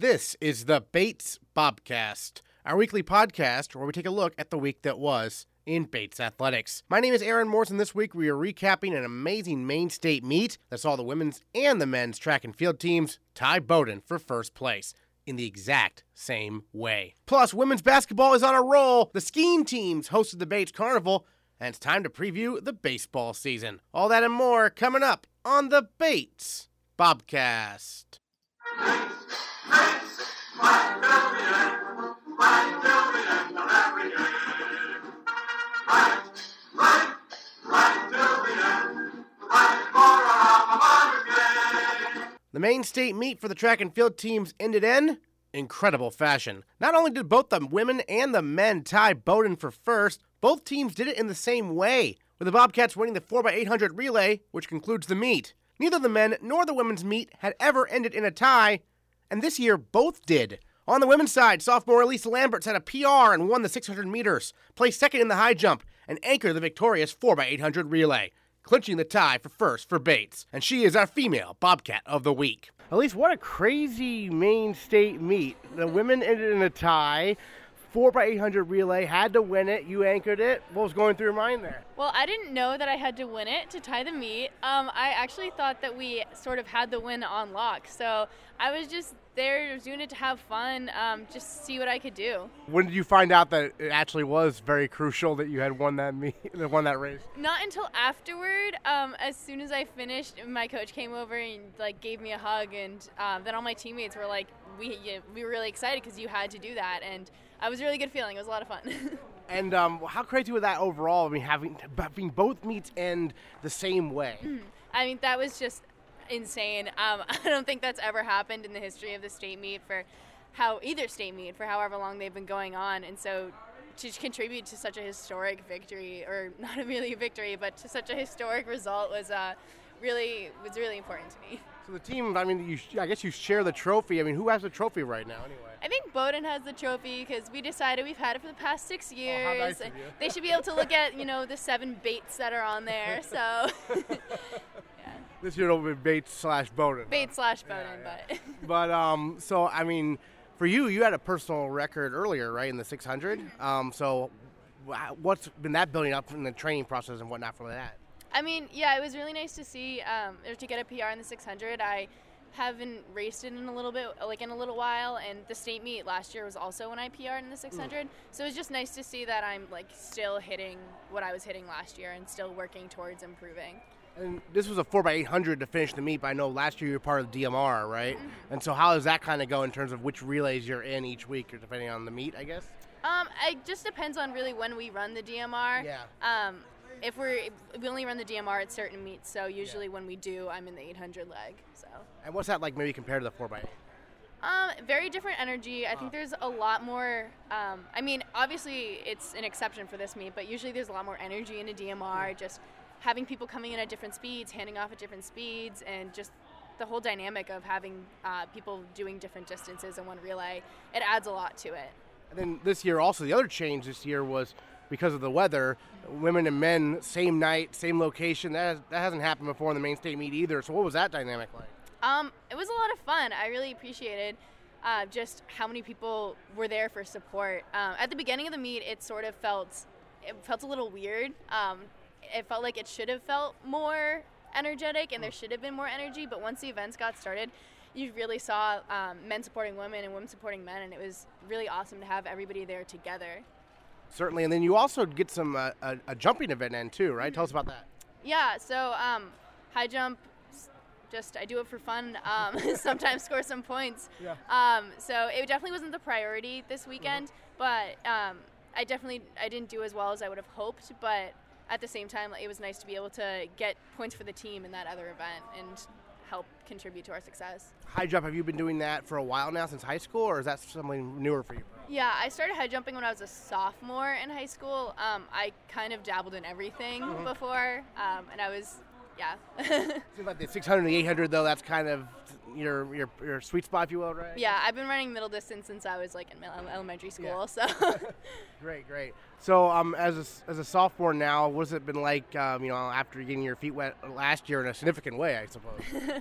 This is the Bates Bobcast, our weekly podcast where we take a look at the week that was in Bates Athletics. My name is Aaron Morrison. this week we are recapping an amazing Maine State meet that saw the women's and the men's track and field teams tie Bowdoin for first place in the exact same way. Plus, women's basketball is on a roll. The skiing teams hosted the Bates Carnival, and it's time to preview the baseball season. All that and more coming up on the Bates Bobcast. The Maine State meet for the track and field teams ended in incredible fashion. Not only did both the women and the men tie Bowdoin for first, both teams did it in the same way, with the Bobcats winning the 4x800 relay, which concludes the meet. Neither the men nor the women's meet had ever ended in a tie, and this year both did. On the women's side, sophomore Elise Lambert set a PR and won the 600 meters, placed second in the high jump, and anchored the victorious 4x800 relay, clinching the tie for first for Bates. And she is our female Bobcat of the week. Elise, what a crazy Maine State meet. The women ended in a tie. 4 by 800 relay, had to win it. You anchored it. What was going through your mind there? Well, I didn't know that I had to win it to tie the meet. Um, I actually thought that we sort of had the win on lock. So I was just there doing it to have fun, um, just see what I could do. When did you find out that it actually was very crucial that you had won that meet, won that race? Not until afterward. Um, as soon as I finished, my coach came over and like gave me a hug, and um, then all my teammates were like, "We we were really excited because you had to do that," and I was a really good feeling. It was a lot of fun. and um, how crazy was that overall? I mean, having having both meets end the same way. I mean, that was just insane. Um, I don't think that's ever happened in the history of the state meet for how either state meet for however long they've been going on, and so to contribute to such a historic victory, or not a really a victory, but to such a historic result was uh, really was really important to me. So the team, I mean, you, I guess you share the trophy. I mean, who has the trophy right now, anyway? I think Bowdoin has the trophy because we decided we've had it for the past six years. Oh, nice they should be able to look at you know the seven Bates that are on there. So. yeah. This year it'll be Bates slash Bowdoin. Bates slash Bowdoin, yeah, yeah. but. but um, so I mean, for you, you had a personal record earlier, right, in the 600. Um, so what's been that building up in the training process and whatnot from that? I mean, yeah, it was really nice to see um, or to get a PR in the 600. I haven't raced it in a little bit, like in a little while, and the state meet last year was also when I PR'd in the 600. Mm. So it was just nice to see that I'm like still hitting what I was hitting last year and still working towards improving. And this was a 4x800 to finish the meet, but I know last year you were part of the DMR, right? Mm-hmm. And so how does that kind of go in terms of which relays you're in each week, or depending on the meet, I guess? Um, it just depends on really when we run the DMR. Yeah. Um, if we're we only run the DMR at certain meets, so usually yeah. when we do, I'm in the 800 leg. So. And what's that like, maybe compared to the 4x8? Um, very different energy. I think there's a lot more. Um, I mean, obviously it's an exception for this meet, but usually there's a lot more energy in a DMR. Just having people coming in at different speeds, handing off at different speeds, and just the whole dynamic of having uh, people doing different distances in one relay. It adds a lot to it. And then this year, also the other change this year was because of the weather. Women and men, same night, same location. That has, that hasn't happened before in the Maine State meet either. So what was that dynamic like? Um, it was a lot of fun. I really appreciated uh, just how many people were there for support. Um, at the beginning of the meet, it sort of felt it felt a little weird. Um, it felt like it should have felt more energetic, and there should have been more energy. But once the events got started, you really saw um, men supporting women and women supporting men, and it was really awesome to have everybody there together. Certainly, and then you also get some uh, a, a, jumping event in too, right? Mm-hmm. Tell us about that. Yeah, so um, high jump, just I do it for fun. Um, sometimes score some points. Yeah. Um, so it definitely wasn't the priority this weekend, mm-hmm. but um, I definitely I didn't do as well as I would have hoped. But at the same time, it was nice to be able to get points for the team in that other event and help contribute to our success. High jump, have you been doing that for a while now since high school, or is that something newer for you? Yeah, I started high jumping when I was a sophomore in high school. Um, I kind of dabbled in everything mm-hmm. before, um, and I was, yeah. Seems like the 600 and 800, though, that's kind of your, your your sweet spot, if you will, right? Yeah, I've been running middle distance since I was like in elementary school. Yeah. So. great, great. So, um, as a, as a sophomore now, what's it been like? Um, you know, after getting your feet wet last year in a significant way, I suppose. yeah.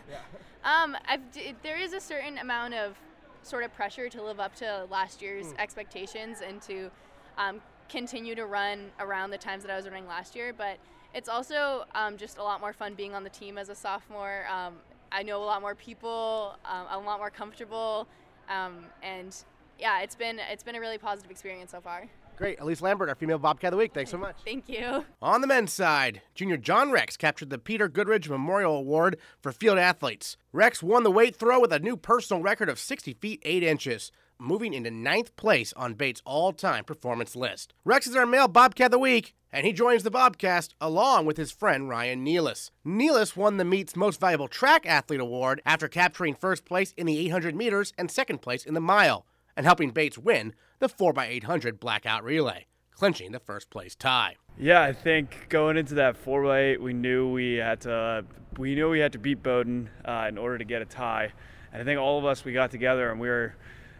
Um, I've, there is a certain amount of sort of pressure to live up to last year's mm. expectations and to um, continue to run around the times that I was running last year. But it's also um, just a lot more fun being on the team as a sophomore. Um, I know a lot more people. Um, I'm a lot more comfortable, um, and yeah, it's been it's been a really positive experience so far. Great. Elise Lambert, our female Bobcat of the Week. Thanks so much. Thank you. On the men's side, junior John Rex captured the Peter Goodridge Memorial Award for field athletes. Rex won the weight throw with a new personal record of 60 feet 8 inches, moving into ninth place on Bates' all time performance list. Rex is our male Bobcat of the Week, and he joins the Bobcast along with his friend Ryan Nealis. Nealis won the meet's Most Valuable Track Athlete Award after capturing first place in the 800 meters and second place in the mile, and helping Bates win the 4x800 blackout relay, clinching the first place tie. Yeah, I think going into that 4x8, we knew we had to we knew we had to beat Bowdoin uh, in order to get a tie. And I think all of us we got together and we were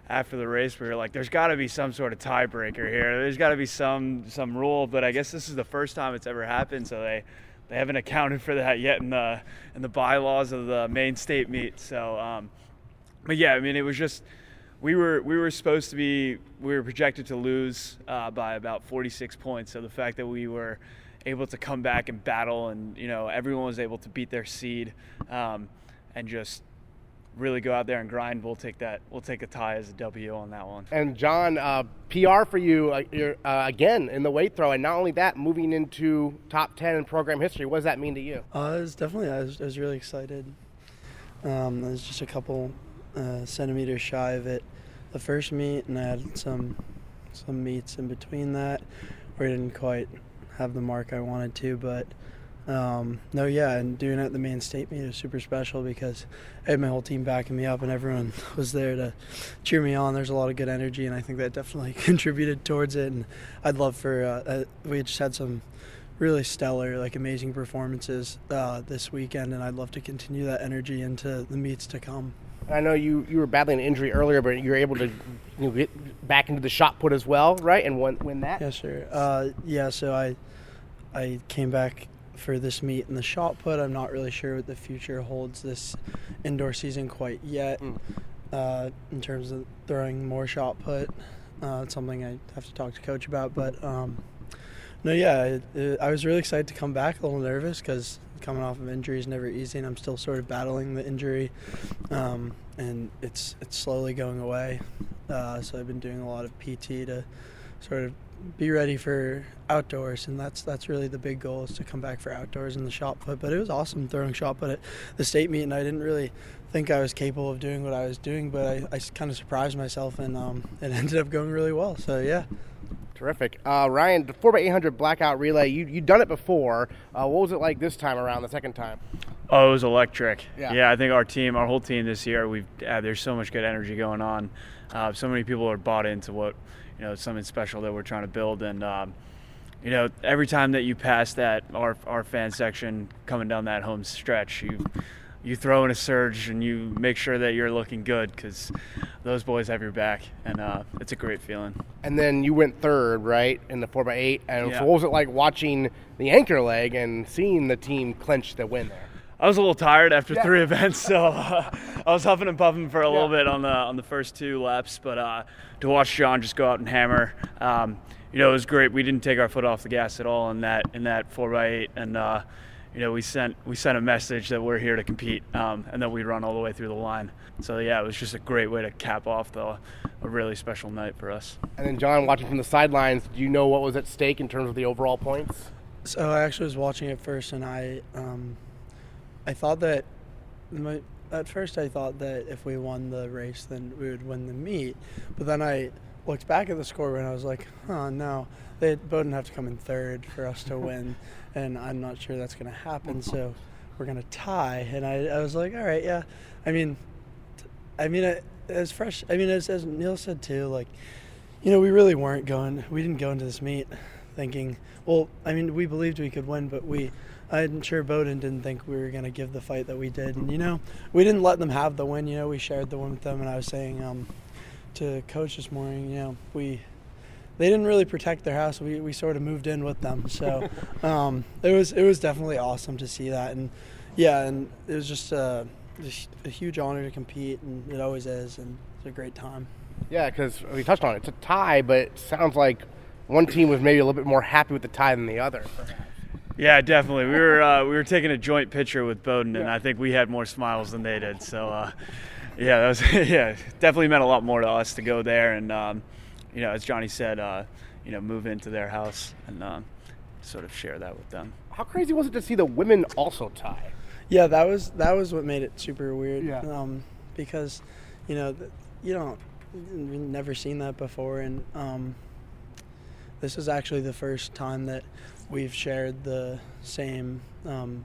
after the race we were like there's got to be some sort of tiebreaker here. There's got to be some some rule, but I guess this is the first time it's ever happened, so they they haven't accounted for that yet in the in the bylaws of the Maine state meet. So um, but yeah, I mean it was just we were we were supposed to be we were projected to lose uh, by about 46 points. So the fact that we were able to come back and battle, and you know everyone was able to beat their seed, um, and just really go out there and grind. We'll take that. We'll take a tie as a W on that one. And John, uh, PR for you uh, uh, again in the weight throw, and not only that, moving into top 10 in program history. What does that mean to you? Uh, it was definitely. I was, I was really excited. Um, it was just a couple uh, centimeters shy of it the first meet, and I had some some meets in between that where I didn't quite have the mark I wanted to, but um, no, yeah, and doing it at the Maine state meet is super special because I had my whole team backing me up and everyone was there to cheer me on. There's a lot of good energy, and I think that definitely contributed towards it. And I'd love for uh, uh, we just had some really stellar, like amazing performances uh, this weekend, and I'd love to continue that energy into the meets to come. I know you, you were battling an injury earlier, but you were able to you know, get back into the shot put as well, right? And win, win that. Yes, sir. Uh, yeah, so I I came back for this meet in the shot put. I'm not really sure what the future holds this indoor season quite yet. Mm. Uh, in terms of throwing more shot put, uh, it's something I have to talk to coach about. But um, no, yeah, I was really excited to come back. A little nervous because coming off of injury is never easy, and I'm still sort of battling the injury, um, and it's it's slowly going away. Uh, so I've been doing a lot of PT to sort of be ready for outdoors, and that's that's really the big goal is to come back for outdoors and the shot put. But it was awesome throwing shot put at the state meet, and I didn't really think I was capable of doing what I was doing, but I, I kind of surprised myself, and um, it ended up going really well. So yeah. Terrific. Uh, Ryan, the 4x800 blackout relay, you, you've done it before. Uh, what was it like this time around, the second time? Oh, it was electric. Yeah. yeah, I think our team, our whole team this year, we've uh, there's so much good energy going on. Uh, so many people are bought into what, you know, something special that we're trying to build. And, um, you know, every time that you pass that, our, our fan section coming down that home stretch, you you throw in a surge and you make sure that you're looking good because those boys have your back, and uh, it's a great feeling. And then you went third, right, in the 4x8. And yeah. what was it like watching the anchor leg and seeing the team clinch the win there? I was a little tired after yeah. three events, so uh, I was huffing and puffing for a yeah. little bit on the on the first two laps. But uh, to watch John just go out and hammer, um, you know, it was great. We didn't take our foot off the gas at all in that in that four x eight, and uh, you know, we sent we sent a message that we're here to compete um, and that we run all the way through the line. So yeah, it was just a great way to cap off the a really special night for us. And then John, watching from the sidelines, do you know what was at stake in terms of the overall points? So I actually was watching it first, and I um, I thought that my, at first I thought that if we won the race, then we would win the meet. But then I looked back at the score and I was like, oh no, they Bowdoin have to come in third for us to win and I'm not sure that's going to happen. So we're going to tie. And I, I was like, all right, yeah. I mean, I mean, as fresh. I mean, as, as Neil said too, like, you know, we really weren't going. We didn't go into this meet thinking. Well, I mean, we believed we could win, but we. I'm sure Bowdoin didn't think we were going to give the fight that we did. And, you know, we didn't let them have the win. You know, we shared the win with them. And I was saying um, to coach this morning, you know, we they didn't really protect their house. We, we sort of moved in with them, so um, it was it was definitely awesome to see that, and yeah, and it was just uh, a, a huge honor to compete, and it always is, and it's a great time. Yeah, because we touched on it. It's a tie, but it sounds like one team was maybe a little bit more happy with the tie than the other. Yeah, definitely. We were uh, we were taking a joint picture with Bowdoin, and I think we had more smiles than they did. So, uh, yeah, that was yeah definitely meant a lot more to us to go there, and um, you know, as Johnny said, uh, you know, move into their house and uh, sort of share that with them. How crazy was it to see the women also tie? Yeah, that was that was what made it super weird. Yeah. Um, because, you know, th- you don't, you've never seen that before, and um, this is actually the first time that we've shared the same um,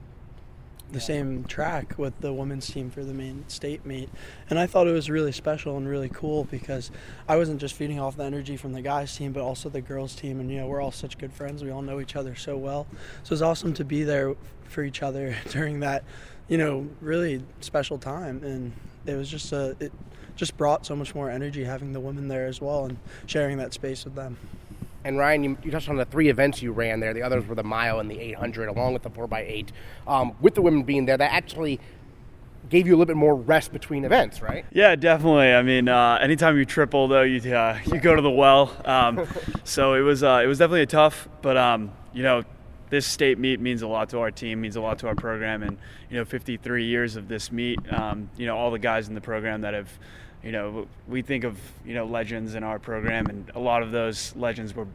the same track with the women's team for the Maine state meet. And I thought it was really special and really cool because I wasn't just feeding off the energy from the guys team, but also the girls team. And, you know, we're all such good friends. We all know each other so well. So it's awesome to be there for each other during that, you know, really special time. And it was just a, it just brought so much more energy having the women there as well and sharing that space with them. And Ryan, you, you touched on the three events you ran there. The others were the mile and the 800, along with the 4x8. Um, with the women being there, that actually gave you a little bit more rest between events, right? Yeah, definitely. I mean, uh, anytime you triple, though, you uh, you go to the well. Um, so it was uh, it was definitely a tough, but um, you know, this state meet means a lot to our team, means a lot to our program, and you know, 53 years of this meet. Um, you know, all the guys in the program that have you know, we think of you know legends in our program, and a lot of those legends were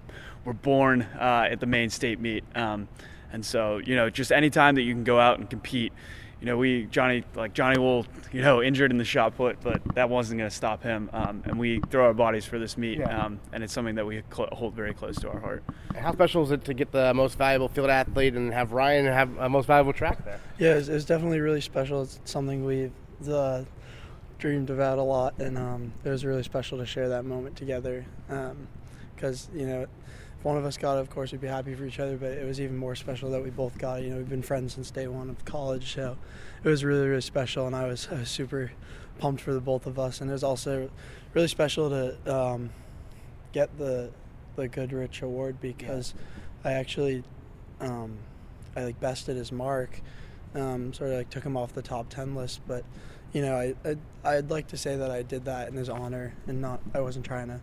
were born uh, at the Maine state meet. Um, and so, you know, just anytime that you can go out and compete, you know, we Johnny like Johnny will you know injured in the shot put, but that wasn't going to stop him. Um, and we throw our bodies for this meet, Yeah. um, and it's something that we cl- hold very close to our heart. How special is it to get the most valuable field athlete and have Ryan have a most valuable track there? Yeah, it's, was, it was definitely really special. It's something we've uh, dreamed about a lot, and um, it was really special to share that moment together. Because you know, if one of us got it, of course, we'd be happy for each other. But it was even more special that we both got it. You know, we've been friends since day one of college, so it was really, really special, and I was, I was super pumped for the both of us. And it was also really special to um, get the the Goodridge Award because I actually um, I like bested his mark, um, sort of like took him off the top ten list. But you know, I I'd, I'd like to say that I did that in his honor and not I wasn't trying to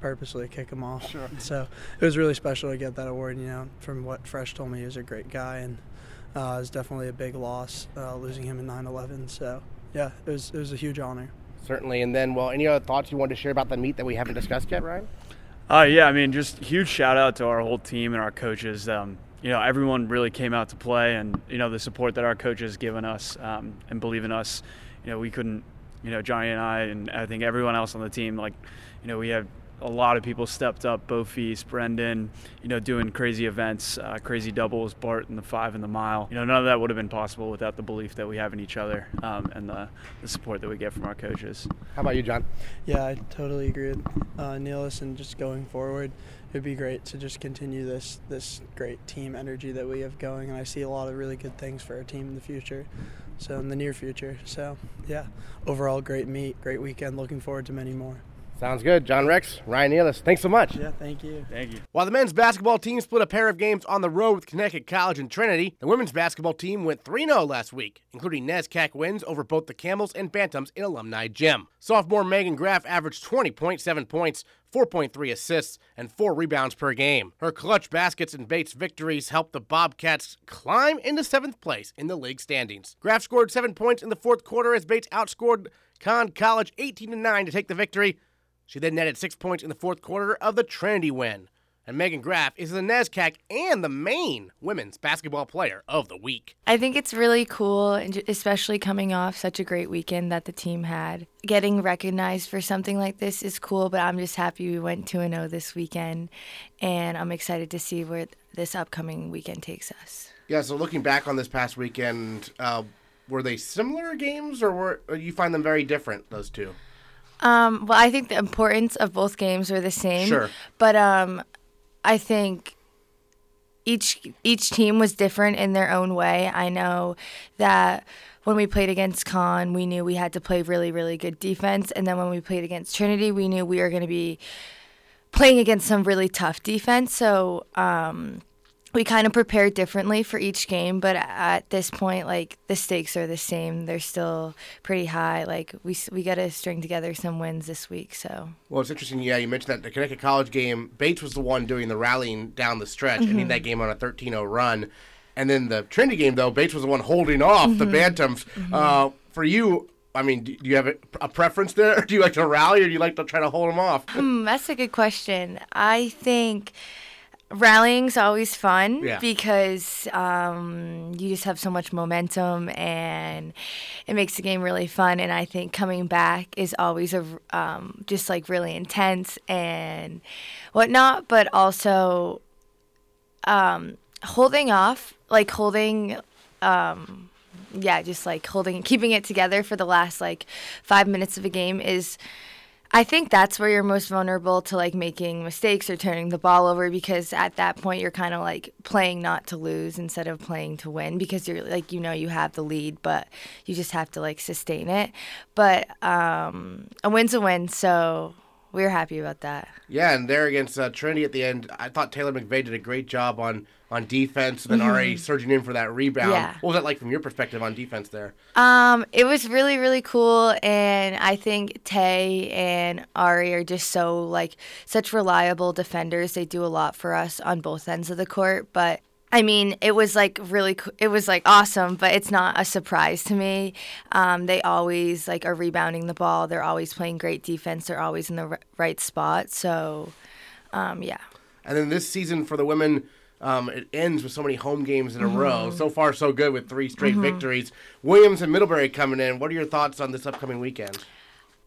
purposely kick him off. Sure. So it was really special to get that award. You know, from what Fresh told me, he was a great guy and uh, it was definitely a big loss uh, losing him in 9/11. So yeah, it was it was a huge honor. Certainly. And then, well, any other thoughts you wanted to share about the meet that we haven't discussed yet, Ryan? Uh, yeah, I mean, just huge shout out to our whole team and our coaches. Um, you know, everyone really came out to play, and you know the support that our coaches given us um, and believe in us. You know, we couldn't. You know, Johnny and I, and I think everyone else on the team, like, you know, we had a lot of people stepped up. Bo Feast, Brendan, you know, doing crazy events, uh, crazy doubles, Bart in the five and the mile. You know, none of that would have been possible without the belief that we have in each other um, and the, the support that we get from our coaches. How about you, John? Yeah, I totally agree with uh, Nealis, and just going forward, it'd be great to just continue this this great team energy that we have going, and I see a lot of really good things for our team in the future. So in the near future, so yeah, overall great meet, great weekend. Looking forward to many more. Sounds good. John Rex, Ryan Nealis, thanks so much. Yeah, thank you. Thank you. While the men's basketball team split a pair of games on the road with Connecticut College and Trinity, the women's basketball team went 3 0 last week, including NESCAC wins over both the Camels and Bantams in Alumni Gym. Sophomore Meghan Graff averaged 20.7 points, 4.3 assists, and 4 rebounds per game. Her clutch baskets and Bates victories helped the Bobcats climb into seventh place in the league standings. Graff scored 7 points in the fourth quarter as Bates outscored Con College 18 9 to take the victory. She then netted six points in the fourth quarter of the Trinity win. And Meghan Graff is the NESCAC and the Maine women's basketball player of the week. I think it's really cool, and especially coming off such a great weekend that the team had. Getting recognized for something like this is cool, but I'm just happy we went 2 0 this weekend, and I'm excited to see where this upcoming weekend takes us. Yeah, so looking back on this past weekend, uh, were they similar games or were or you find them very different, those two? Um, well, I think the importance of both games are the same. Sure. But um, I think each each team was different in their own way. I know that when we played against Con, we knew we had to play really, really good defense, and then when we played against Trinity, we knew we were going to be playing against some really tough defense. So um, we kind of prepare differently for each game, but at this point, like the stakes are the same. They're still pretty high. Like we we got to string together some wins this week. So well, it's interesting. Yeah, you mentioned that the Connecticut College game. Bates was the one doing the rallying down the stretch, mm-hmm. ending that game on a 13-0 run. And then the Trinity game, though, Bates was the one holding off mm-hmm. the Bantams. Mm-hmm. Uh, for you, I mean, do you have a, preference there? Do you like to rally, or do you like to try to hold them off? Mm, that's a good question. I think rallying's always fun yeah. because um, you just have so much momentum and it makes the game really fun and i think coming back is always a um, just like really intense and whatnot but also um, holding off like holding um, yeah just like holding keeping it together for the last like five minutes of a game is I think that's where you're most vulnerable to like making mistakes or turning the ball over because at that point you're kind of like playing not to lose instead of playing to win because you're like you know you have the lead but you just have to like sustain it. But um, a win's a win, so we are happy about that. Yeah, and there against uh, Trinity at the end, I thought Taylor McVeigh did a great job on on defense, and then mm-hmm. already surging in for that rebound. Yeah. What was that like from your perspective on defense there? Um, it was really really cool, and I think Tay and Ari are just so like such reliable defenders. They do a lot for us on both ends of the court, but I mean, it was like really, it was like awesome, but it's not a surprise to me. Um, they always like are rebounding the ball. They're always playing great defense. They're always in the r- right spot. So, um, yeah. And then this season for the women, um, it ends with so many home games in a mm-hmm. row. So far, so good with three straight mm-hmm. victories. Williams and Middlebury coming in. What are your thoughts on this upcoming weekend?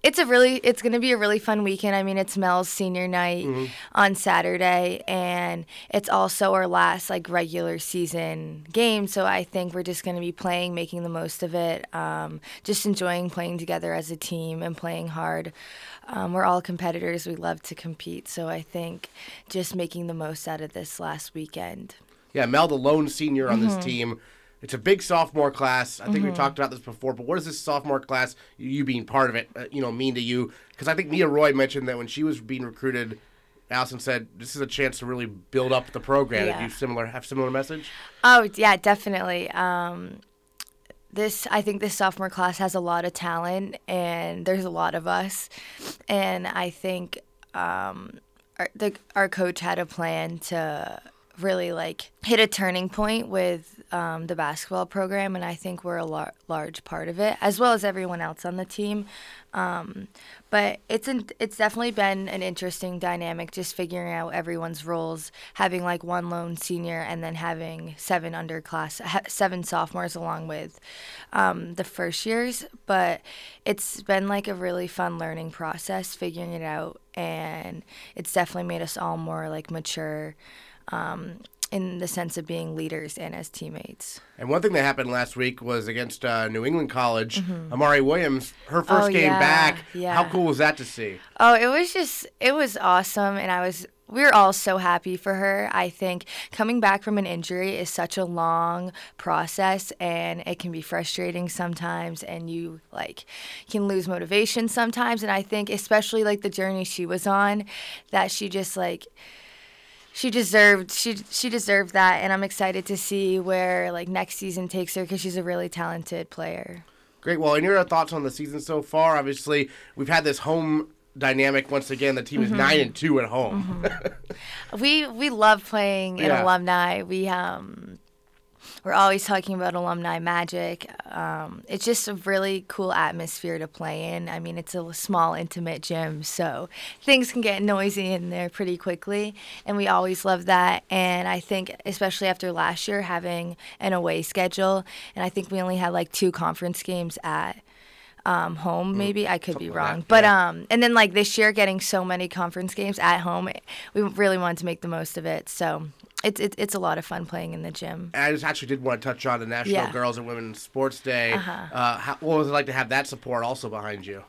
It's a really it's going to be a really fun weekend. I mean it's mel's senior night mm-hmm. on saturday and it's also our last like regular season game. So i think we're just going to be playing making the most of it um, just enjoying playing together as a team and playing hard. Um, we're all competitors. We love to compete. So i think just making the most out of this last weekend. Yeah mel the lone senior on mm-hmm. this team it's a big sophomore class. I think mm-hmm. we talked about this before, but what does this sophomore class, you being part of it, uh, you know, mean to you? Because I think Mia Roy mentioned that when she was being recruited, Allison said this is a chance to really build up the program. Yeah. Do you similar have similar message? Oh yeah, definitely. Um, this I think this sophomore class has a lot of talent, and there's a lot of us, and I think um, our, the, our coach had a plan to really like hit a turning point with um, the basketball program, and I think we're a lar- large part of it, as well as everyone else on the team. Um, but it's an, it's definitely been an interesting dynamic, just figuring out everyone's roles, having like one lone senior, and then having seven underclass, seven sophomores along with um, the first years. But it's been like a really fun learning process, figuring it out, and it's definitely made us all more like mature um, in the sense of being leaders and as teammates. And one thing that happened last week was against uh, New England College, mm-hmm. Amari Williams, her first oh, game yeah, back. Yeah. How cool was that to see? Oh, it was just, it was awesome. And I was, we are all so happy for her. I think coming back from an injury is such a long process and it can be frustrating sometimes and you like can lose motivation sometimes. And I think, especially like the journey she was on, that she just like, she deserved she she deserved that and i'm excited to see where like next season takes her because she's a really talented player great well and your thoughts on the season so far obviously we've had this home dynamic once again the team is mm-hmm. nine and two at home mm-hmm. we we love playing in yeah. alumni we um we're always talking about alumni magic. Um, it's just a really cool atmosphere to play in. I mean, it's a small, intimate gym, so things can get noisy in there pretty quickly, and we always love that. And I think, especially after last year, having an away schedule, and I think we only had like two conference games at um, home. Mm, maybe I could be wrong, like but yeah. um, and then like this year, getting so many conference games at home, we really wanted to make the most of it. So it's it, it's a lot of fun playing in the gym. And I just actually did want to touch on the National yeah. Girls and Women's Sports Day. Uh-huh. Uh, how, what was it like to have that support also behind you?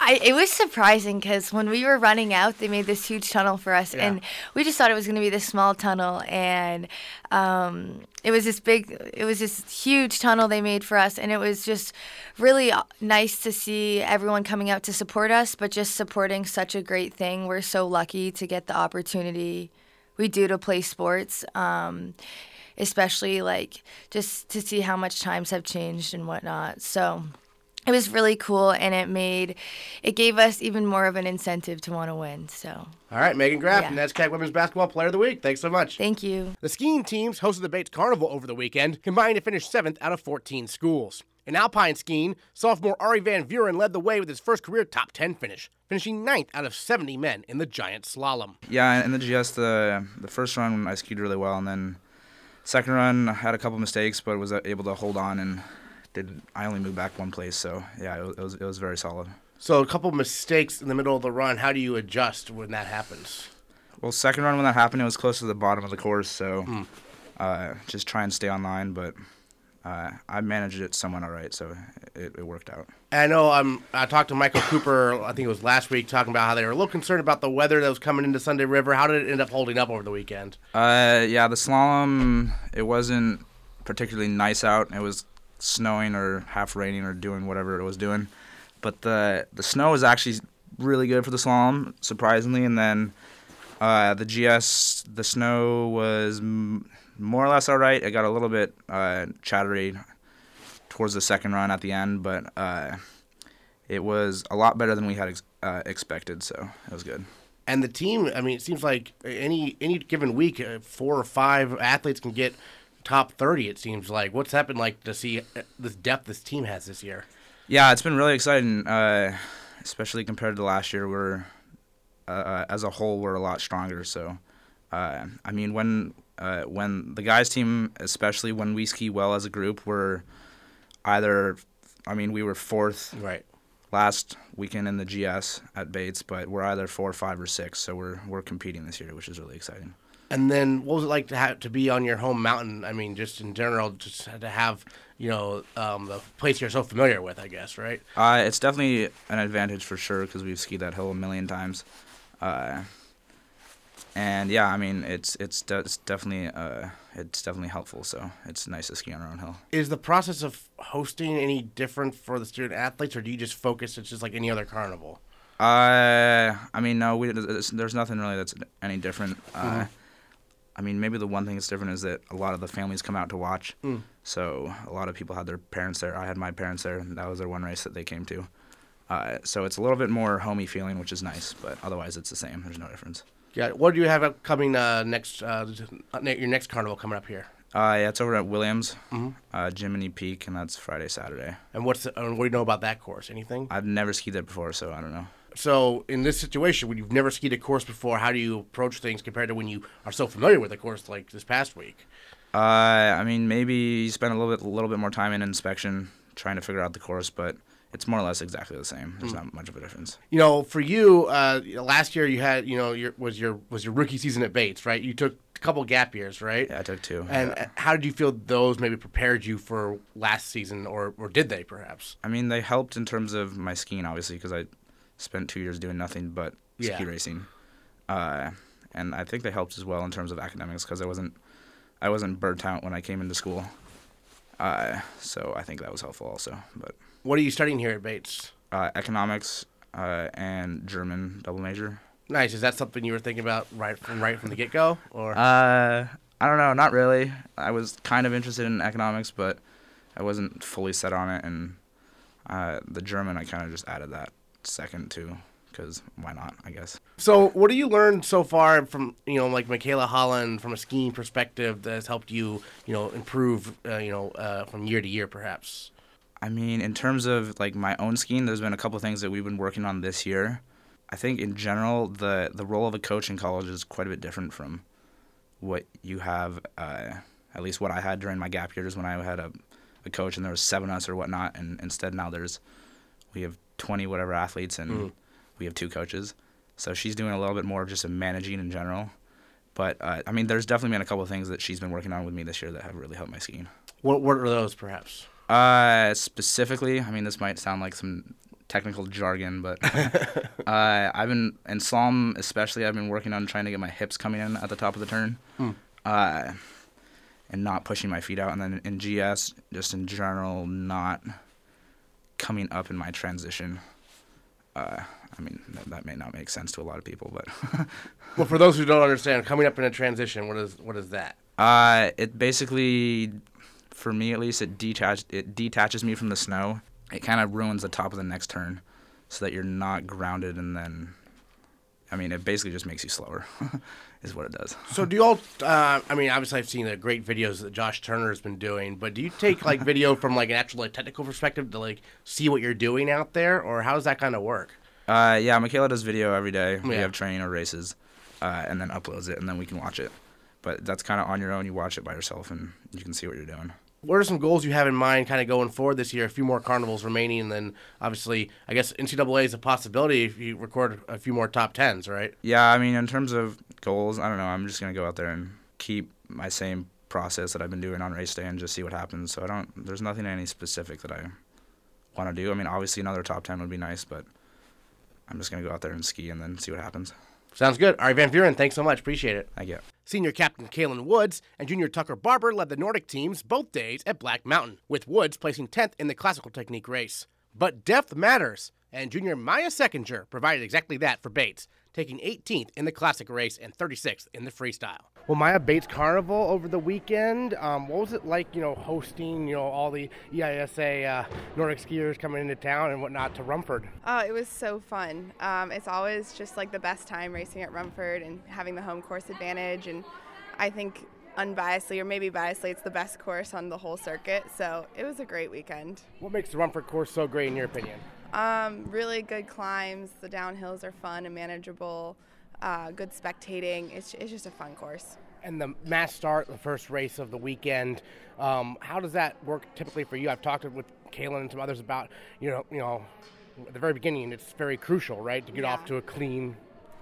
I, it was surprising because when we were running out, they made this huge tunnel for us, yeah. and we just thought it was going to be this small tunnel, and um, it was this big, it was this huge tunnel they made for us, and it was just really uh, nice to see everyone coming out to support us, but just supporting such a great thing. We're so lucky to get the opportunity we do to play sports. Um, especially like just to see how much times have changed and whatnot. So it was really cool and it made it gave us even more of an incentive to want to win so all right megan grafton Yeah. NESCAC women's basketball player of the week thanks so much thank you the skiing teams hosted the bates carnival over the weekend combined to finish seventh out of 14 schools in alpine skiing sophomore Arie van Vuuren led the way with his first career top 10 finish finishing ninth out of 70 men in the giant slalom Yeah, in the GS, the uh, the first run I skied really well, and then second run I had a couple mistakes, but was uh, able to hold on and did. I only moved back one place, so yeah, it was it was, very solid. so a couple mistakes in the middle of the run how do you adjust when that happens Well, second run when that happened, it was close to the bottom of the course, so hmm. uh, just try and stay online, but. Uh, I managed it somewhat all right, so it, it worked out. I know um, I talked to Michael Cooper, I think it was last week, talking about how they were a little concerned about the weather that was coming into Sunday River. How did it end up holding up over the weekend? Uh, yeah, the slalom it wasn't particularly nice out. It was snowing or half raining or doing whatever it was doing, but the the snow was actually really good for the slalom, surprisingly. And then uh, the GS, the snow was m- more or less all right. I got a little bit uh, chattery towards the second run at the end, but uh, it was a lot better than we had ex- uh, expected. So it was good. And the team, I mean, it seems like any any given week, uh, four or five athletes can get top 30, it seems like. What's happened like to see uh, this depth this team has this year? Yeah, it's been really exciting, uh, especially compared to last year. We're as a whole we're a lot stronger. So, uh, I mean, when uh, when the guys team, especially when we ski well as a group, we're either, I mean, we were fourth Right. last weekend in the GS at Bates, but we're either four, five, or six. So we're we're competing this year, which is really exciting. And then what was it like to have to be on your home mountain? I mean, just in general, just to have, you know, um, the place you're so familiar with, I guess, right? Uh, it's definitely an advantage for sure because we've skied that hill a million times. Uh, and yeah, I mean it's it's, de- it's definitely uh, it's definitely helpful. So it's nice to ski on our own hill. Is the process of hosting any different for the student athletes, or do you just focus? It's just like any other carnival. Uh, I mean no, we there's, there's nothing really that's any different. Uh, I mean maybe the one thing that's different is that a lot of the families come out to watch. So a lot of people had their parents there. I had my parents there, and that was their one race that they came to. Uh, so it's a little bit more homey feeling, which is nice, but otherwise it's the same. There's no difference. Yeah. What do you have coming uh, next? Uh, your next carnival coming up here? Uh, yeah, it's over at Williams, uh, Jiminy Peak, and that's Friday, Saturday. And what's the, what do you know about that course? Anything? I've never skied there before, so I don't know. So in this situation, when you've never skied a course before, how do you approach things compared to when you are so familiar with the course, like this past week? Uh, I mean, maybe you spend a little bit, a little bit more time in inspection, trying to figure out the course, but it's more or less exactly the same. There's not much of a difference. You know, for you, uh, last year you had, you know, your was your was your rookie season at Bates, right? You took a couple gap years, right? Yeah, I took two. And Yeah. how did you feel those maybe prepared you for last season, or or did they perhaps? I mean, they helped in terms of my skiing, obviously, because I spent two years doing nothing but Yeah. ski racing. Uh, and I think they helped as well in terms of academics because I wasn't, I wasn't burnt out when I came into school. Uh, so I think that was helpful also. But What are you studying here at Bates? uh, economics uh, and German double major. Nice. Is that something you were thinking about right from right from the get go, or Uh, I don't know, not really. I was kind of interested in economics, but I wasn't fully set on it. And uh, the German, I kind of just added that second too, because why not? I guess. So, what do you learn so far from you know, like Michaela Holland, from a skiing perspective, that has helped you, you know, improve, uh, you know, uh, from year to year, perhaps? I mean, in terms of like my own skiing, there's been a couple things that we've been working on this year. I think in general, the the role of a coach in college is quite a bit different from what you have. Uh, at least what I had during my gap years when I had a, a coach and there was seven of us or whatnot, and instead now there's we have 20 whatever athletes and we have two coaches. So she's doing a little bit more of just a managing in general. But uh, I mean, there's definitely been a couple of things that she's been working on with me this year that have really helped my skiing. What What are those, perhaps? Uh, specifically, I mean, this might sound like some technical jargon, but uh, I've been in slalom, especially. I've been working on trying to get my hips coming in at the top of the turn, uh, and not pushing my feet out. And then in GS, just in general, not coming up in my transition. Uh, I mean, that, that may not make sense to a lot of people, but Well, for those who don't understand, coming up in a transition, what is what is that? uh, it basically, for me at least, it detach it detaches me from the snow. It kind of ruins the top of the next turn, so that you're not grounded, and then, I mean, it basically just makes you slower, is what it does. So do you all? Uh, I mean, obviously, I've seen the great videos that Josh Turner has been doing, but do you take like video from like an actual like, technical perspective to like see what you're doing out there, or how does that kind of work? Uh, yeah, Michaela does video every day. We have training or races, uh, and then uploads it, and then we can watch it. But that's kind of on your own. You watch it by yourself, and you can see what you're doing. What are some goals you have in mind, kind of going forward this year? A few more carnivals remaining, and then obviously, I guess NCAA is a possibility if you record a few more top tens, right? Yeah, I mean, in terms of goals, I don't know. I'm just gonna go out there and keep my same process that I've been doing on race day and just see what happens. So I don't. There's nothing any specific that I want to do. I mean, obviously another top ten would be nice, but I'm just gonna go out there and ski and then see what happens. Sounds good. All right, Van Vuuren, thanks so much. Appreciate it. I get. Senior captain Kalen Woods and junior Tucker Barber led the Nordic teams both days at Black Mountain, with Woods placing 10th in the classical technique race. But depth matters, and junior Maya Seckinger provided exactly that for Bates, taking 18th in the classic race and 36th in the freestyle. Well, Maya Bates Carnival over the weekend. Um, what was it like, you know, hosting, you know, all the EISA uh, Nordic skiers coming into town and whatnot to Rumford? Oh, it was so fun. Um, it's always just like the best time racing at Rumford and having the home course advantage. And I think unbiasedly, or maybe biasedly, it's the best course on the whole circuit. So it was a great weekend. What makes the Rumford course so great in your opinion? Um, really good climbs. The downhills are fun and manageable. Uh, good spectating. It's, it's just a fun course. and the mass start, the first race of the weekend. Um, how does that work typically for you? I've talked with Kaylin and some others about, you know, you know, at the very beginning, it's very crucial, right, to get off to a clean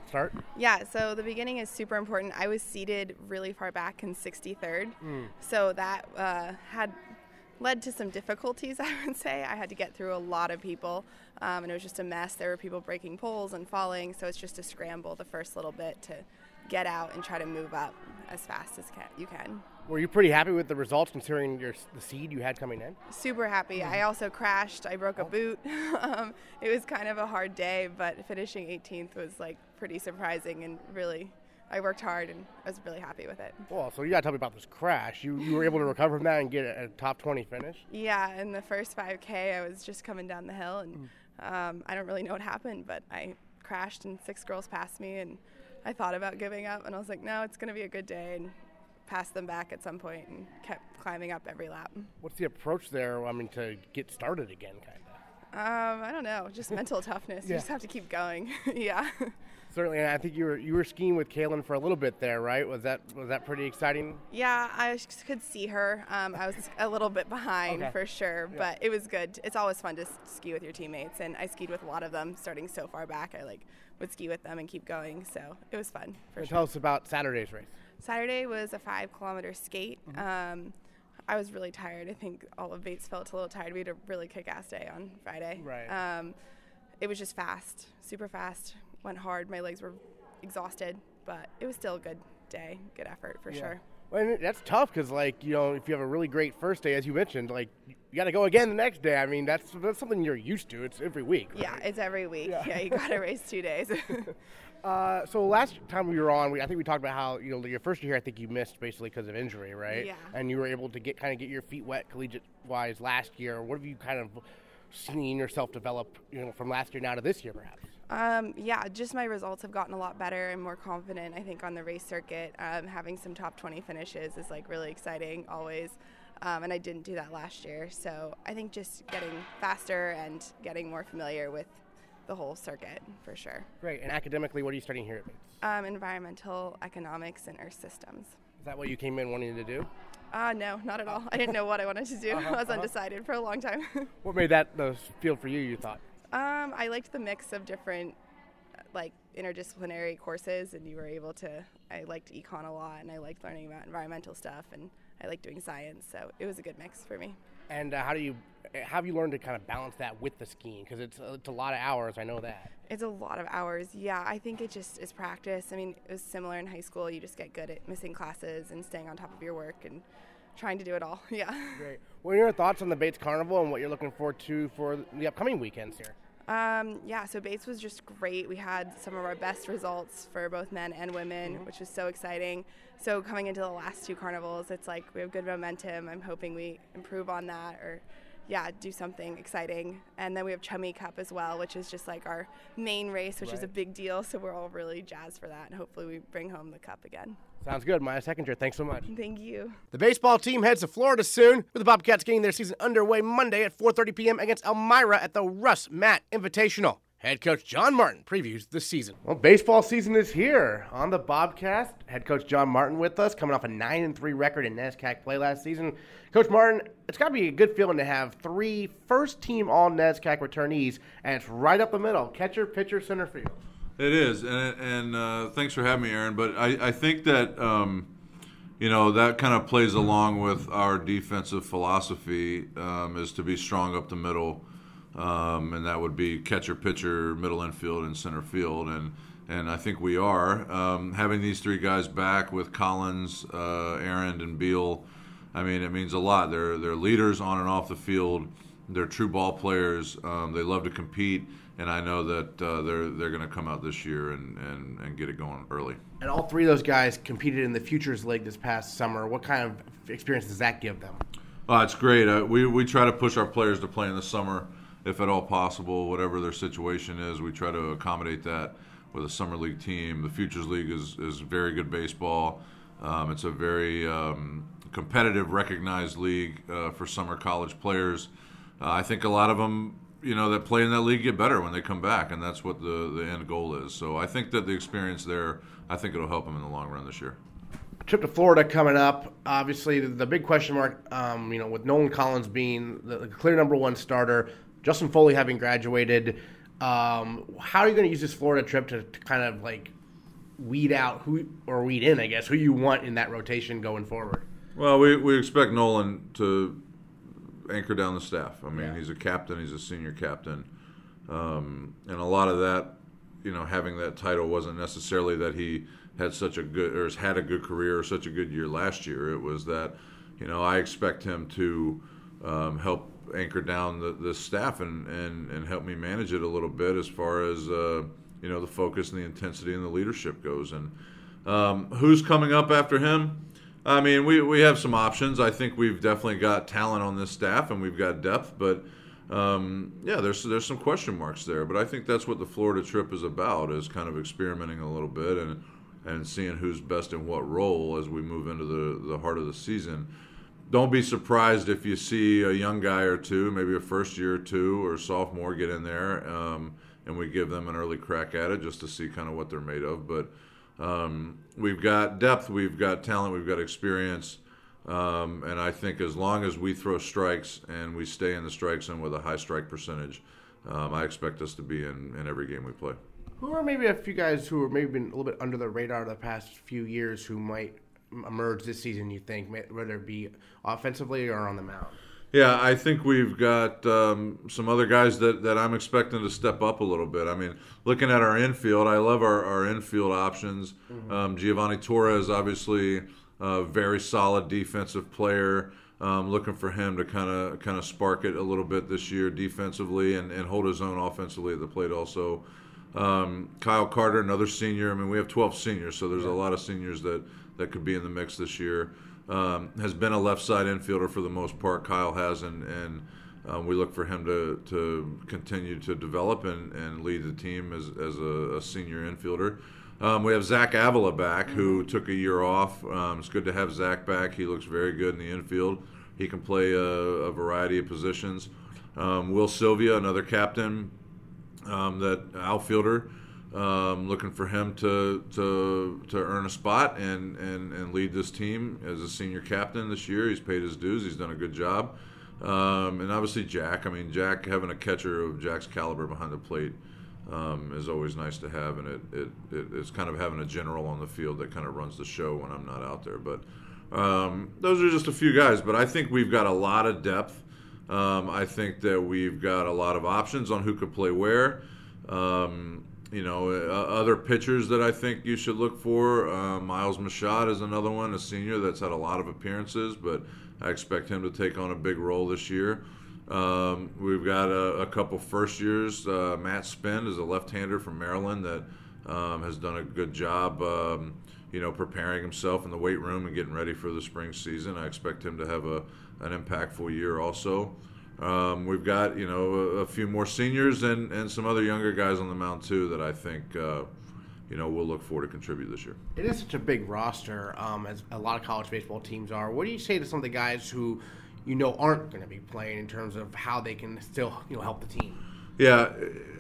start. Yeah, so the beginning is super important. I was seated really far back in 63rd, so that uh, had led to some difficulties, I would say. I had to get through a lot of people, um, and it was just a mess. There were people breaking poles and falling, so it's just a scramble the first little bit to get out and try to move up as fast as ca- you can. Were you pretty happy with the results considering your the seed you had coming in? Super happy. I also crashed. I broke a boot. um, it was kind of a hard day, but finishing 18th was like pretty surprising and really. I worked hard and I was really happy with it. Well, so you got to tell me about this crash. You you were able to recover from that and get a, a top 20 finish. Yeah, in the first 5K, I was just coming down the hill, and um, I don't really know what happened, but I crashed, and six girls passed me, and I thought about giving up, and I was like, no, it's going to be a good day, and passed them back at some point, and kept climbing up every lap. What's the approach there? I mean, to get started again, kind of. Um, I don't know, just mental toughness. You just have to keep going. yeah. Certainly, and I think you were you were skiing with Kaylin for a little bit there, right? Was that was that pretty exciting? Yeah, I could see her. Um, I was a little bit behind Okay. for sure, but it was good. It's always fun to ski with your teammates, and I skied with a lot of them starting so far back. I like would ski with them and keep going, so it was fun for sure. Tell us about Saturday's race. Saturday was a five kilometer skate. Um, I was really tired. I think all of Bates felt a little tired. We had a really kick ass day on Friday. Right. Um, it was just fast, super fast. Went hard. My legs were exhausted, but it was still a good day, good effort for sure. Well, that's tough because, like, you know, if you have a really great first day, as you mentioned, like, you got to go again the next day. I mean, that's that's something you're used to. It's every week. Yeah, it's every week. Yeah, you got to race two days. Uh, so last time we were on, we, I think we talked about how you know your first year, I think you missed basically because of injury, right? Yeah. And you were able to get kind of get your feet wet collegiate wise last year. What have you kind of seen yourself develop, you know, from last year now to this year, perhaps? Um, yeah, just my results have gotten a lot better and more confident. I think on the race circuit, um, having some top 20 finishes is like really exciting always. Um, and I didn't do that last year, so I think just getting faster and getting more familiar with the whole circuit for sure. Great. And academically, what are you studying here at Bates? Um, environmental economics and earth systems. Is that what you came in wanting to do? Uh, no, not at all. I didn't know what I wanted to do. I was undecided for a long time. What made that the field for you? You thought? Um, I liked the mix of different, uh, like interdisciplinary courses, and you were able to. I liked econ a lot, and I liked learning about environmental stuff, and I liked doing science. So it was a good mix for me. And uh, how do you how have you learned to kind of balance that with the skiing? Because it's it's a lot of hours. I know that. It's a lot of hours. Yeah, I think it just is practice. I mean, it was similar in high school. You just get good at missing classes and staying on top of your work and trying to do it all. Yeah. Great. What are your thoughts on the Bates Carnival and what you're looking forward to for the upcoming weekends here? Um, yeah, so Bates was just great. We had some of our best results for both men and women, which was so exciting. So coming into the last two carnivals, it's like we have good momentum. I'm hoping we improve on that or yeah, do something exciting. And then we have Chummy Cup as well, which is just like our main race, which is a big deal. So we're all really jazzed for that. And hopefully we bring home the cup again. Sounds good, Maya Seckinger. Thanks so much. Thank you. The baseball team heads to Florida soon, with the Bobcats getting their season underway Monday at 4:30 p.m. against Elmira at the Russ Matt Invitational. Head coach Jon Martin previews the season. Well, baseball season is here on the Bobcast. Head coach Jon Martin with us, coming off a nine and three record in NESCAC play last season. Coach Martin, it's got to be a good feeling to have three first team All NESCAC returnees, and it's right up the middle: catcher, pitcher, center field. It is, and, and uh, thanks for having me, Aaron. But I, I think that um, you know that kind of plays along with our defensive philosophy um, is to be strong up the middle, um, and that would be catcher, pitcher, middle infield, and center field, and and I think we are um, having these three guys back with Collins, uh, Aaron, and Beal. I mean, it means a lot. They're they're leaders on and off the field. They're true ball players. Um, they love to compete and I know that uh, they're they're going to come out this year and, and, and get it going early. And all three of those guys competed in the Futures League this past summer. What kind of experience does that give them? Uh, it's great. Uh, we we try to push our players to play in the summer, if at all possible, whatever their situation is. We try to accommodate that with a summer league team. The Futures League is is very good baseball. Um, it's a very um, competitive, recognized league uh, for summer college players. Uh, I think a lot of them you know that play in that league get better when they come back, and that's what the the end goal is. So I think that the experience there, I think it'll help them in the long run this year. Trip to Florida coming up. Obviously, the, big question mark, um, you know, with Nolan Collins being the, clear number one starter, Justin Foley having graduated. Um, how are you going to use this Florida trip to, to kind of like weed out who or weed in, I guess, who you want in that rotation going forward? Well, we, we expect Nolan to anchor down the staff. I mean, yeah. he's a captain. He's a senior captain, um, and a lot of that, you know, having that title wasn't necessarily that he had such a good or has had a good career or such a good year last year. It was that, you know, I expect him to um, help anchor down the, the staff and, and, and help me manage it a little bit as far as uh, you know the focus and the intensity and the leadership goes. And um, who's coming up after him? I mean, we, we have some options. I think we've definitely got talent on this staff and we've got depth, but um, yeah, there's there's some question marks there. But I think that's what the Florida trip is about: is kind of experimenting a little bit and and seeing who's best in what role as we move into the the heart of the season. Don't be surprised if you see a young guy or two, maybe a first year or two or sophomore, get in there, um, and we give them an early crack at it just to see kind of what they're made of. But um, we've got depth, we've got talent, we've got experience. Um, and I think as long as we throw strikes and we stay in the strike zone with a high strike percentage, um, I expect us to be in, in every game we play. Who are maybe a few guys who are maybe been a little bit under the radar the past few years who might emerge this season, you think, whether it be offensively or on the mound? Yeah, I think we've got um, some other guys that, that I'm expecting to step up a little bit. I mean, looking at our infield, I love our, our infield options. Mm-hmm. Um, Giovanni Torres, obviously, a very solid defensive player. Um, looking for him to kind of kind of spark it a little bit this year defensively and, and hold his own offensively at the plate also. Um, Kyle Carter, another senior. I mean, we have 12 seniors, so there's yeah. a lot of seniors that, that could be in the mix this year um, has been a left side infielder for the most part. Kyle has, and, and um, we look for him to, to continue to develop and, and lead the team as, as a, a senior infielder. Um, we have Zach Avila back, who mm-hmm. took a year off. Um, it's good to have Zach back. He looks very good in the infield. He can play a, a variety of positions. Um, Will Sylvia, another captain, um, that outfielder. Um, looking for him to, to to earn a spot and, and, and lead this team as a senior captain this year. He's paid his dues. He's done a good job. Um, and obviously Jack. I mean, Jack having a catcher of Jack's caliber behind the plate um, is always nice to have, and it, it, it, it's kind of having a general on the field that kind of runs the show when I'm not out there. But um, those are just a few guys. But I think we've got a lot of depth. Um, I think that we've got a lot of options on who could play where. Um, you know, uh, other pitchers that I think you should look for. Uh, Miles Machad is another one, a senior that's had a lot of appearances, but I expect him to take on a big role this year. Um, we've got a, a couple first years. Uh, Matt Spend is a left-hander from Maryland that um, has done a good job, um, you know, preparing himself in the weight room and getting ready for the spring season. I expect him to have a an impactful year also. Um, we've got you know a, a, few more seniors and, and some other younger guys on the mound too that I think uh, you know we'll look forward to contribute this year. It is such a big roster, um, as a lot of college baseball teams are. What do you say to some of the guys who you know aren't going to be playing in terms of how they can still you know help the team? Yeah,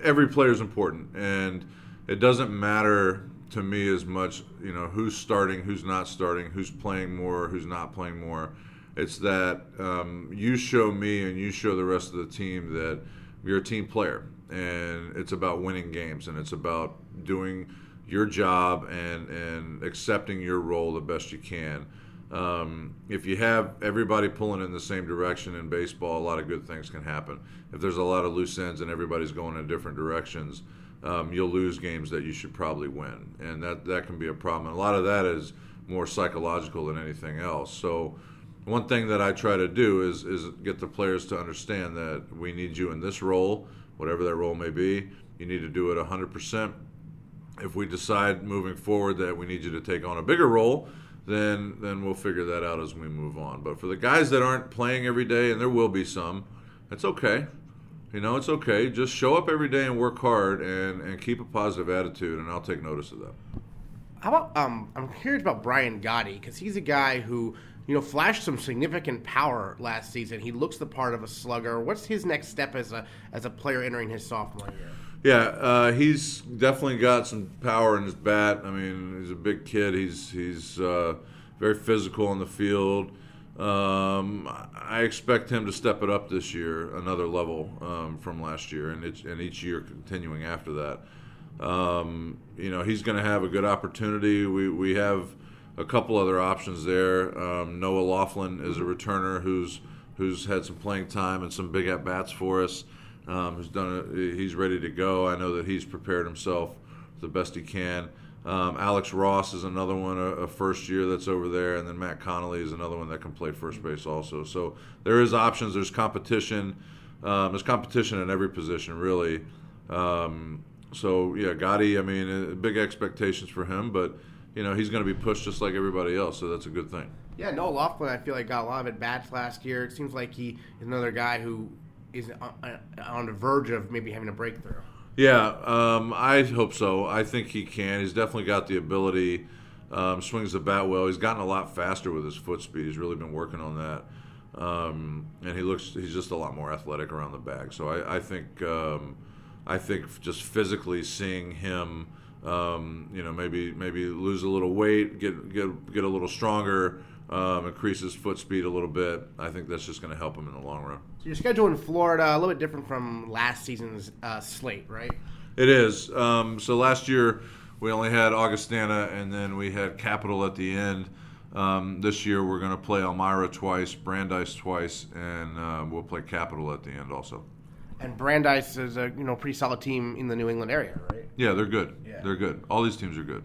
every player is important, and it doesn't matter to me as much you know who's starting, who's not starting, who's playing more, who's not playing more. It's that um, you show me and you show the rest of the team that you're a team player, and it's about winning games, and it's about doing your job and and accepting your role the best you can. Um, if you have everybody pulling in the same direction in baseball, a lot of good things can happen. If there's a lot of loose ends and everybody's going in different directions, um, you'll lose games that you should probably win, and that that can be a problem. And a lot of that is more psychological than anything else. So, one thing that I try to do is is get the players to understand that we need you in this role, whatever that role may be. You need to do it 100%. If we decide moving forward that we need you to take on a bigger role, then then we'll figure that out as we move on. But for the guys that aren't playing every day, and there will be some, it's okay. You know, it's okay. Just show up every day and work hard and, and keep a positive attitude, and I'll take notice of that. How about um? I'm curious about Brian Gotti because he's a guy who you know flashed some significant power last season. He looks the part of a slugger. What's his next step as a as a player entering his sophomore year? Yeah, uh, he's definitely got some power in his bat. I mean, he's a big kid. He's he's uh, very physical on the field. Um, I expect him to step it up this year, another level um, from last year, and, and each year continuing after that. Um, you know, he's going to have a good opportunity. We we have a couple other options there. Um, Noah Laughlin is a returner who's who's had some playing time and some big at bats for us um, who's done it. He's ready to go. I know that he's prepared himself the best he can. Um, Alex Ross is another one, a, a, first year that's over there, and then Matt Connolly is another one that can play first base also. So there is options. There's competition. Um, there's competition in every position, really. Um, so yeah, Gotti. I mean, uh, big expectations for him, but you know he's going to be pushed just like everybody else. So that's a good thing. Yeah, Noah Laughlin, I feel like got a lot of at bats last year. It seems like he is another guy who is on the verge of maybe having a breakthrough. Yeah, um, I hope so. I think he can. He's definitely got the ability. Um, swings the bat well. He's gotten a lot faster with his foot speed. He's really been working on that. Um, and he looks he's just a lot more athletic around the bag. So I, I think um, I think just physically seeing him, um, you know, maybe maybe lose a little weight, get get get a little stronger, um, increase his foot speed a little bit. I think that's just going to help him in the long run. So your schedule in Florida a little bit different from last season's uh, slate, right? It is. Um, so last year we only had Augustana, and then we had Capital at the end. Um, this year we're going to play Elmira twice, Brandeis twice, and uh, we'll play Capital at the end also. And Brandeis is a you know pretty solid team in the New England area, right? Yeah, they're good. Yeah. They're good. All these teams are good.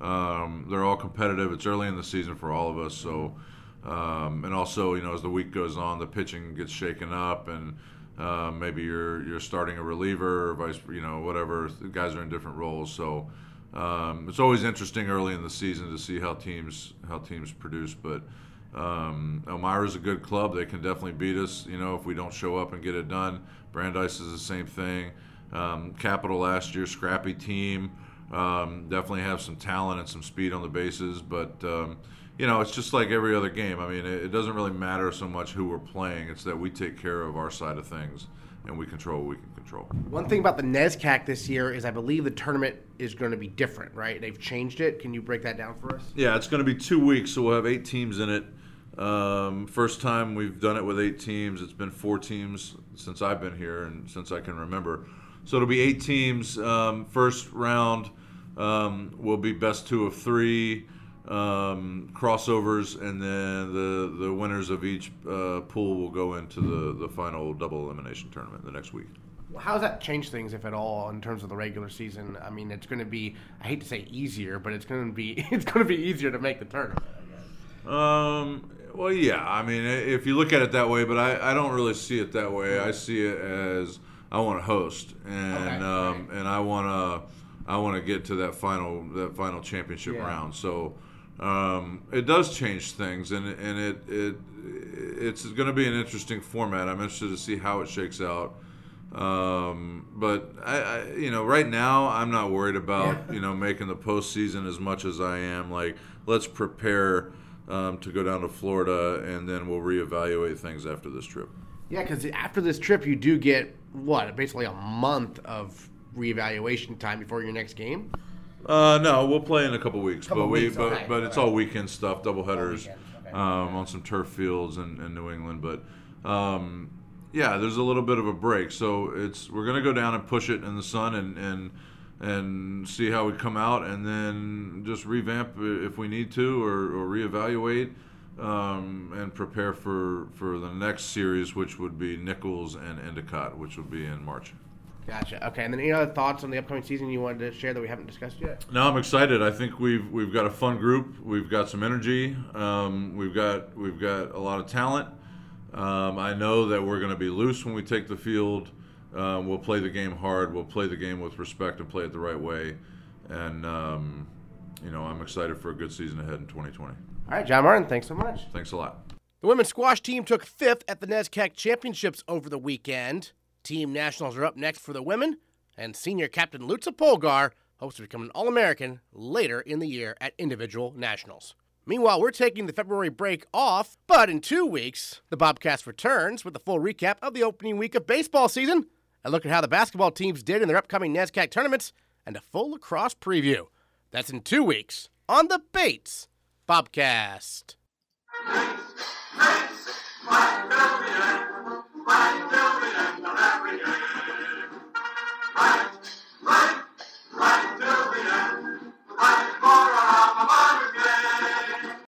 Um, they're all competitive. It's early in the season for all of us, so um, and also you know as the week goes on, the pitching gets shaken up, and uh, maybe you're you're starting a reliever, or vice you know whatever. The guys are in different roles, so um, it's always interesting early in the season to see how teams how teams produce, but. Um, Elmira's a good club. They can definitely beat us, you know, if we don't show up and get it done. Brandeis is the same thing. Um, Capital last year, scrappy team. Um, definitely have some talent and some speed on the bases, but um, you know it's just like every other game. I mean, it, it, doesn't really matter so much who we're playing; it's that we take care of our side of things and we control what we can control. One thing about the NESCAC this year is I believe the tournament is going to be different, right? They've changed it. Can you break that down for us? Yeah, it's going to be two weeks, so we'll have eight teams in it. Um, first time we've done it with eight teams. It's been four teams since I've been here and since I can remember. So it'll be eight teams. Um, first round um, will be best two of three um, crossovers, and then the the winners of each uh, pool will go into the the final double elimination tournament the next week. How does that change things, if at all, in terms of the regular season? I mean, it's going to be—I hate to say easier, but it's going to be—it's going to be easier to make the tournament. Um, well, yeah. I mean, if you look at it that way, but I, I don't really see it that way. I see it as I want to host, and Okay, um, and I want to I want to get to that final that final championship Yeah. round. So um, it does change things, and and it it it's going to be an interesting format. I'm interested to see how it shakes out. Um, but I, I, you know, right now I'm not worried about you know making the postseason as much as I am like let's prepare um, to go down to Florida and then we'll reevaluate things after this trip. Yeah, because after this trip, you do get what basically a month of reevaluation time before your next game. Uh, no, we'll play in a couple weeks, Couple but we weeks, but, okay, but it's all weekend stuff, double headers okay. um, on some turf fields in, in New England. But um, yeah, there's a little bit of a break, so it's we're gonna go down and push it in the sun and and and see how we come out, and then just revamp if we need to or, or reevaluate. Um, and prepare for, for the next series, which would be Nichols and Endicott, which would be in March. Gotcha. Okay, and then any other thoughts on the upcoming season you wanted to share that we haven't discussed yet? No, I'm excited. I think we've we've got a fun group. We've got some energy. Um, we've got we've got a lot of talent. Um, I know that we're going to be loose when we take the field. Um, we'll play the game hard. We'll play the game with respect and play it the right way. And um, you know, I'm excited for a good season ahead in 2020. All right, Jon Martin, thanks so much. Thanks a lot. The women's squash team took fifth at the NESCAC Championships over the weekend. Team nationals are up next for the women, and senior captain Lutza Polgar hopes to become an All American later in the year at individual nationals. Meanwhile, we're taking the February break off, but in two weeks, the Bobcast returns with a full recap of the opening week of baseball season, a look at how the basketball teams did in their upcoming NESCAC tournaments, and a full lacrosse preview. That's in two weeks on the Bates Bobcast. Right, right. Right, right, right till the end. Right.